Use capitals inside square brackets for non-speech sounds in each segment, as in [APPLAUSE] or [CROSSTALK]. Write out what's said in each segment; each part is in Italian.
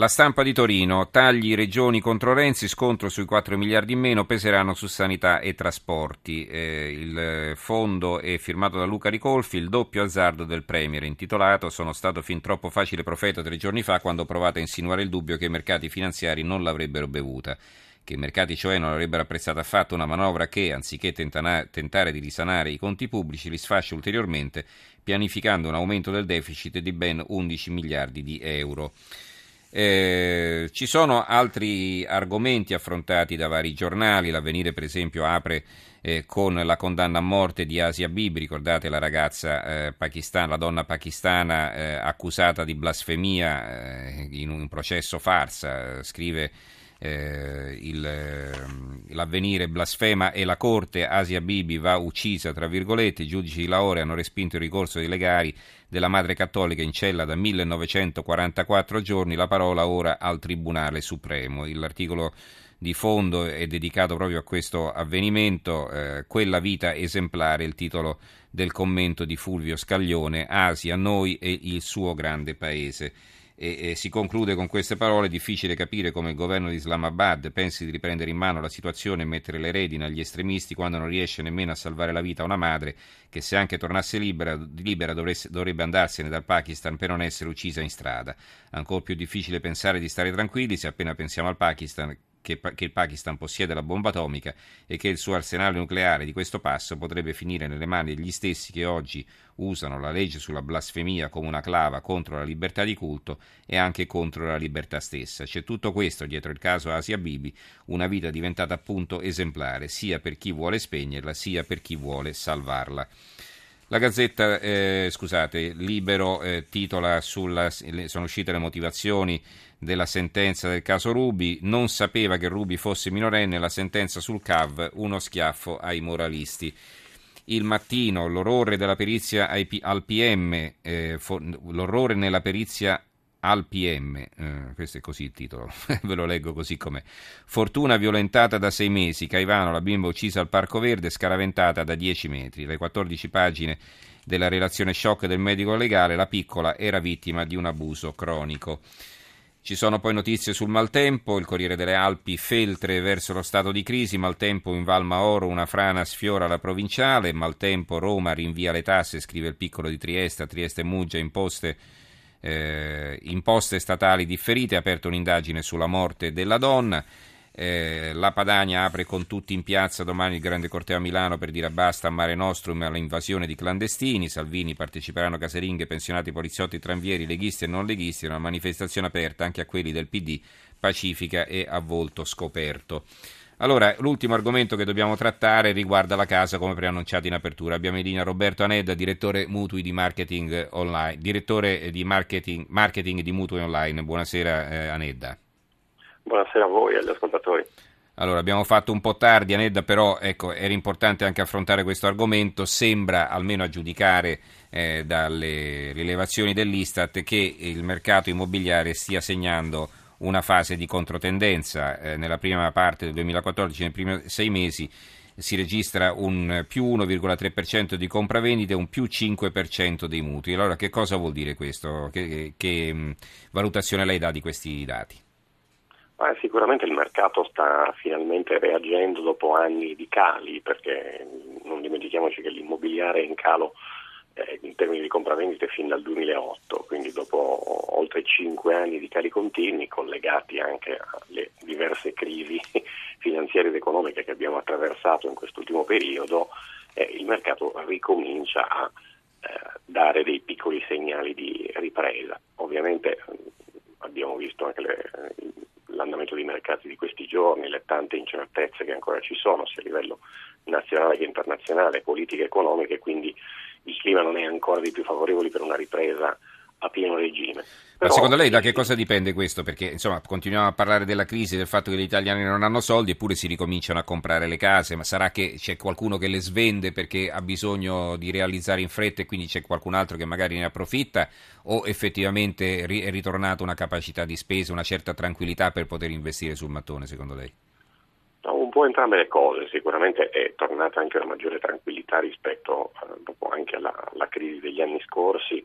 La stampa di Torino, tagli regioni contro Renzi, scontro sui 4 miliardi in meno, peseranno su sanità e trasporti. Eh, il fondo è firmato da Luca Ricolfi, il doppio azzardo del Premier, intitolato Sono stato fin troppo facile profeta tre giorni fa quando ho provato a insinuare il dubbio che i mercati finanziari non l'avrebbero bevuta che i mercati cioè non avrebbero apprezzato affatto una manovra che, anziché tentana- tentare di risanare i conti pubblici, li sfascia ulteriormente, pianificando un aumento del deficit di ben 11 miliardi di euro. Eh, ci sono altri argomenti affrontati da vari giornali, l'avvenire per esempio apre eh, con la condanna a morte di Asia Bibi, ricordate la ragazza eh, pakistana, la donna pakistana eh, accusata di blasfemia eh, in un processo farsa, scrive eh, il, ehm, l'avvenire blasfema e la corte Asia Bibi va uccisa, tra virgolette, i giudici di Lahore hanno respinto il ricorso dei legali della madre cattolica in cella da 1944 giorni, la parola ora al Tribunale Supremo. L'articolo di fondo è dedicato proprio a questo avvenimento, eh, Quella vita esemplare, il titolo del commento di Fulvio Scaglione, Asia, noi e il suo grande paese e, e si conclude con queste parole: difficile capire come il governo di Islamabad pensi di riprendere in mano la situazione e mettere le redine agli estremisti quando non riesce nemmeno a salvare la vita a una madre che se anche tornasse libera, libera dovresse, dovrebbe andarsene dal Pakistan per non essere uccisa in strada. Ancora più difficile pensare di stare tranquilli se appena pensiamo al Pakistan che, che, il Pakistan possiede la bomba atomica e che il suo arsenale nucleare di questo passo potrebbe finire nelle mani degli stessi che oggi usano la legge sulla blasfemia come una clava contro la libertà di culto e anche contro la libertà stessa. C'è tutto questo dietro il caso Asia Bibi, una vita diventata appunto esemplare, sia per chi vuole spegnerla, sia per chi vuole salvarla. La Gazzetta, eh, scusate, Libero eh, titola sulla, sono uscite le motivazioni della sentenza del caso Rubi, non sapeva che Rubi fosse minorenne, la sentenza sul CAV, uno schiaffo ai moralisti. Il mattino, l'orrore perizia PM, eh, for, l'orrore nella perizia al PM, eh, questo è così il titolo, [LAUGHS] ve lo leggo così com'è. Fortuna violentata da sei mesi, Caivano, la bimba uccisa al Parco Verde, scaraventata da dieci metri. Le 14 pagine della relazione shock del medico legale, la piccola era vittima di un abuso cronico. Ci sono poi notizie sul maltempo, il Corriere delle Alpi Feltre verso lo stato di crisi, maltempo in Val Maoro, una frana sfiora la provinciale, maltempo Roma rinvia le tasse, scrive il piccolo di Trieste, Trieste Muggia imposte eh, imposte statali differite, ha aperto un'indagine sulla morte della donna. Eh, la Padania apre con tutti in piazza domani il grande corteo a Milano per dire basta a Mare Nostrum e all'invasione di clandestini. Salvini parteciperanno caseringhe, pensionati, poliziotti, tranvieri, leghisti e non leghisti. Una manifestazione aperta anche a quelli del PD, pacifica e a volto scoperto. Allora, l'ultimo argomento che dobbiamo trattare riguarda la casa, come preannunciato in apertura. Abbiamo in linea Roberto Anedda, direttore mutui di marketing online, direttore di marketing, marketing di mutui online. Buonasera eh, Anedda. Buonasera a voi e agli ascoltatori. Allora, abbiamo fatto un po' tardi, Anedda, però ecco, era importante anche affrontare questo argomento. Sembra, almeno a giudicare eh, dalle rilevazioni dell'Istat, che il mercato immobiliare stia segnando una fase di controtendenza. Eh, nella prima parte del 2014, nei primi sei mesi, si registra un più 1,3% di compravendite e un più 5% dei mutui. Allora, che cosa vuol dire questo? Che, che, valutazione lei dà di questi dati? Ah, sicuramente il mercato sta finalmente reagendo dopo anni di cali, perché non dimentichiamoci che l'immobiliare è in calo eh, in termini di compravendite fin dal 2008, quindi dopo oltre 5 anni di cali continui collegati anche alle diverse crisi [LAUGHS] finanziarie ed economiche che abbiamo attraversato in quest'ultimo periodo, eh, il mercato ricomincia a eh, dare dei piccoli segnali di ripresa. Ovviamente abbiamo visto anche le, l'andamento dei mercati di questi giorni, le tante incertezze che ancora ci sono sia a livello nazionale che internazionale, politiche economiche, quindi il clima non è ancora dei più favorevoli per una ripresa a pieno regime. Però, Ma secondo lei da che cosa dipende questo? Perché insomma continuiamo a parlare della crisi, del fatto che gli italiani non hanno soldi eppure si ricominciano a comprare le case, ma sarà che c'è qualcuno che le svende perché ha bisogno di realizzare in fretta e quindi c'è qualcun altro che magari ne approfitta o effettivamente è ritornata una capacità di spesa, una certa tranquillità per poter investire sul mattone secondo lei? un po' entrambe le cose, sicuramente è tornata anche una maggiore tranquillità rispetto eh, anche alla, alla, crisi degli anni scorsi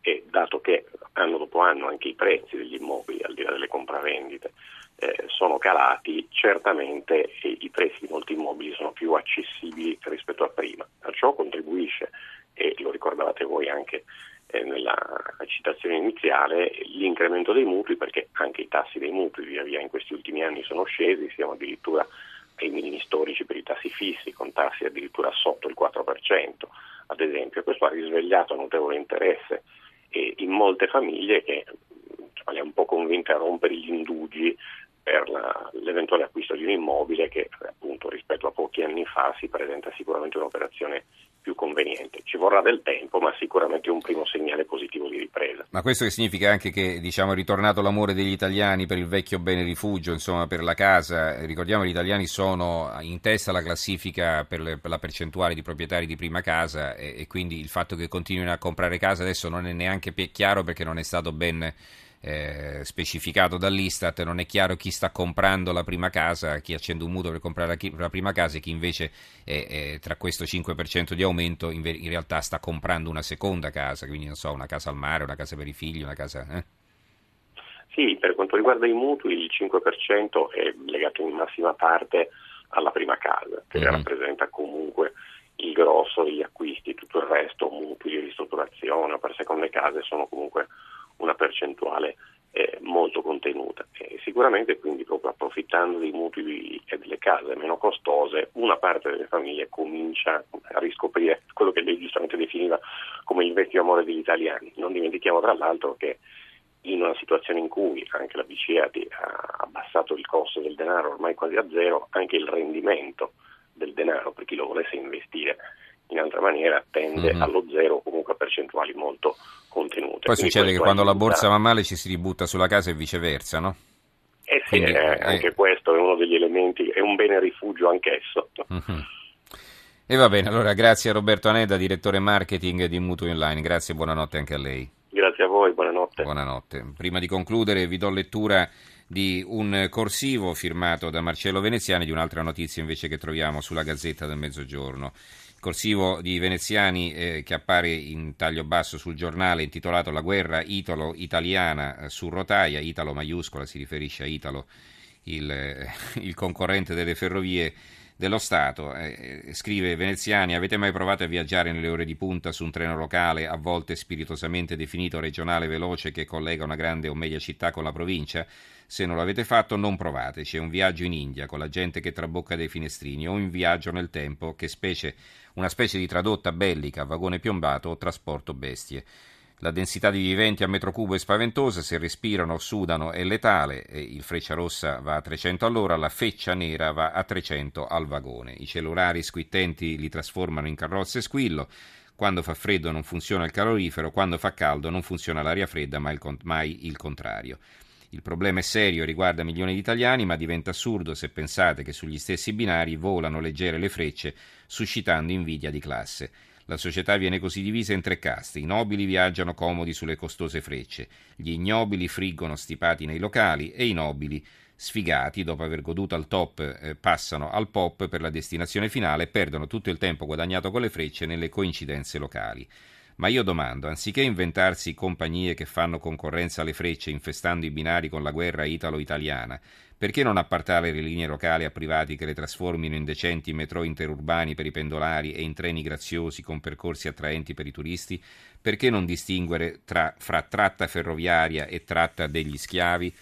e dato che anno dopo anno anche i prezzi degli immobili, al di là delle compravendite, vendite eh, sono calati, certamente i prezzi di molti immobili sono più accessibili rispetto a prima. A ciò contribuisce, e lo ricordavate voi anche eh, nella citazione iniziale, l'incremento dei mutui perché anche i tassi dei mutui via via in questi ultimi anni sono scesi, siamo addirittura ai minimi storici per i tassi fissi, con tassi addirittura sotto il 4%, ad esempio. Questo ha risvegliato notevole interesse eh, in molte famiglie che insomma, le un po' convinte a rompere gli indugi per la, l'eventuale acquisto di un immobile che appunto rispetto a pochi anni fa si presenta sicuramente un'operazione più conveniente. Ci vorrà del tempo, ma sicuramente un primo segnale positivo di ripresa. Ma questo che significa anche che diciamo, è ritornato l'amore degli italiani per il vecchio bene rifugio, insomma, per la casa. Ricordiamo che gli italiani sono in testa alla classifica per, la percentuale di proprietari di prima casa e, e quindi il fatto che continuino a comprare casa adesso non è neanche chiaro perché non è stato ben eh, specificato dall'Istat, non è chiaro chi sta comprando la prima casa, chi accende un mutuo per comprare la, la prima casa e chi invece è, è, tra questo 5% di aumento in, in, realtà sta comprando una seconda casa, quindi non so, una casa al mare, una casa per i figli, una casa... Eh? Sì, per quanto riguarda i mutui il 5% è legato in massima parte alla prima casa, che mm-hmm. rappresenta comunque il grosso degli acquisti, tutto il resto, mutui ristrutturazione o per seconde case sono comunque una percentuale eh, molto contenuta. E sicuramente quindi proprio approfittando dei mutui e delle case meno costose, una parte delle famiglie comincia a riscoprire quello che lei giustamente definiva come il vecchio amore degli italiani. Non dimentichiamo tra l'altro che in una situazione in cui anche la BCE ha abbassato il costo del denaro ormai quasi a zero, anche il rendimento del denaro per chi lo volesse investire in altra maniera tende mm-hmm. allo zero o comunque a percentuali molto contenute. Poi Quindi succede che quando la borsa va male ci si ributta sulla casa e viceversa, no? Eh sì, Quindi, eh, anche eh... questo è uno degli elementi, è un bene rifugio anch'esso. Mm-hmm. E va bene, allora grazie a Roberto Aneda, direttore marketing di Mutuo Online, grazie e buonanotte anche a lei. Grazie a voi, buonanotte. Buonanotte. Prima di concludere vi do lettura di un corsivo firmato da Marcello Veneziani di un'altra notizia invece che troviamo sulla Gazzetta del Mezzogiorno corsivo di veneziani eh, che appare in taglio basso sul giornale intitolato La guerra italo-italiana eh, su rotaia, Italo maiuscola si riferisce a Italo, il, eh, [LAUGHS] il concorrente delle ferrovie dello Stato. Eh, eh, scrive Veneziani, avete mai provato a viaggiare nelle ore di punta su un treno locale, a volte spiritosamente definito regionale veloce che collega una grande o media città con la provincia? Se non l'avete fatto, non provateci. È un viaggio in India con la gente che trabocca dai finestrini o un viaggio nel tempo che specie una specie di tradotta bellica, vagone piombato o trasporto bestie. La densità di viventi a metro cubo è spaventosa, se respirano sudano è letale, il freccia rossa va a 300 all'ora, la feccia nera va a 300 al vagone. I cellulari squittenti li trasformano in carrozze squillo, quando fa freddo non funziona il calorifero, quando fa caldo non funziona l'aria fredda, mai il, mai il contrario. Il problema è serio, riguarda milioni di italiani, ma diventa assurdo se pensate che sugli stessi binari volano leggere le frecce, suscitando invidia di classe. La società viene così divisa in tre caste. I nobili viaggiano comodi sulle costose frecce, gli ignobili friggono stipati nei locali e i nobili, sfigati, dopo aver goduto al top, eh, passano al pop per la destinazione finale e perdono tutto il tempo guadagnato con le frecce nelle coincidenze locali. Ma io domando, anziché inventarsi compagnie che fanno concorrenza alle frecce infestando i binari con la guerra italo-italiana, perché non appartare le linee locali a privati che le trasformino in decenti metro interurbani per i pendolari e in treni graziosi con percorsi attraenti per i turisti? Perché non distinguere tra, fra tratta ferroviaria e tratta degli schiavi?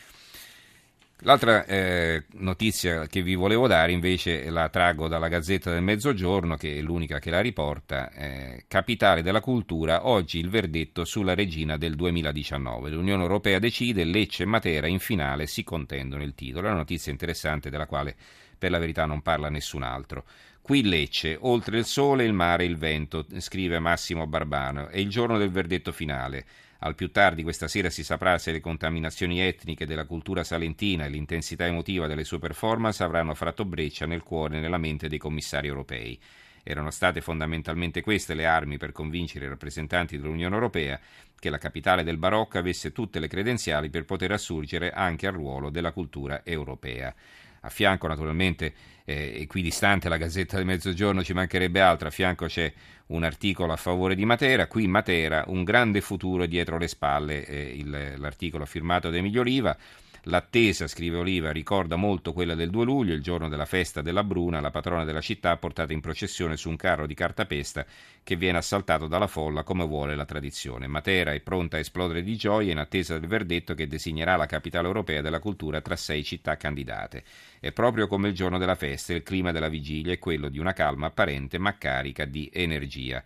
L'altra eh, notizia che vi volevo dare invece la traggo dalla Gazzetta del Mezzogiorno, che è l'unica che la riporta. Eh, Capitale della cultura, oggi il verdetto sulla regina del 2019. L'Unione Europea decide, Lecce e Matera in finale si contendono il titolo. È una notizia interessante della quale per la verità non parla nessun altro. Qui Lecce, oltre il sole, il mare e il vento, scrive Massimo Barbano, è il giorno del verdetto finale. Al più tardi questa sera si saprà se le contaminazioni etniche della cultura salentina e l'intensità emotiva delle sue performance avranno fatto breccia nel cuore e nella mente dei commissari europei. Erano state fondamentalmente queste le armi per convincere i rappresentanti dell'Unione Europea che la capitale del barocco avesse tutte le credenziali per poter assurgere anche al ruolo della cultura europea. A fianco, naturalmente, eh, equidistante la Gazzetta del Mezzogiorno, ci mancherebbe altro, a fianco c'è un articolo a favore di Matera, qui Matera, un grande futuro dietro le spalle, eh, il, l'articolo firmato da Emilio Riva. L'attesa, scrive Oliva, ricorda molto quella del 2 luglio, il giorno della festa della Bruna, la patrona della città portata in processione su un carro di cartapesta che viene assaltato dalla folla come vuole la tradizione. Matera è pronta a esplodere di gioia in attesa del verdetto che designerà la capitale europea della cultura tra sei città candidate. È proprio come il giorno della festa, il clima della vigilia è quello di una calma apparente ma carica di energia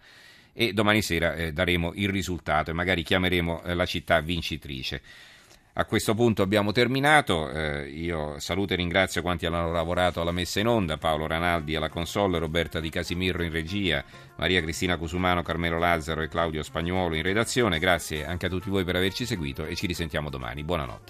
e domani sera eh, daremo il risultato e magari chiameremo eh, la città vincitrice. A questo punto abbiamo terminato, eh, io saluto e ringrazio quanti hanno lavorato alla messa in onda, Paolo Ranaldi alla console, Roberta Di Casimirro in regia, Maria Cristina Cusumano, Carmelo Lazzaro e Claudio Spagnuolo in redazione, grazie anche a tutti voi per averci seguito e ci risentiamo domani, buonanotte.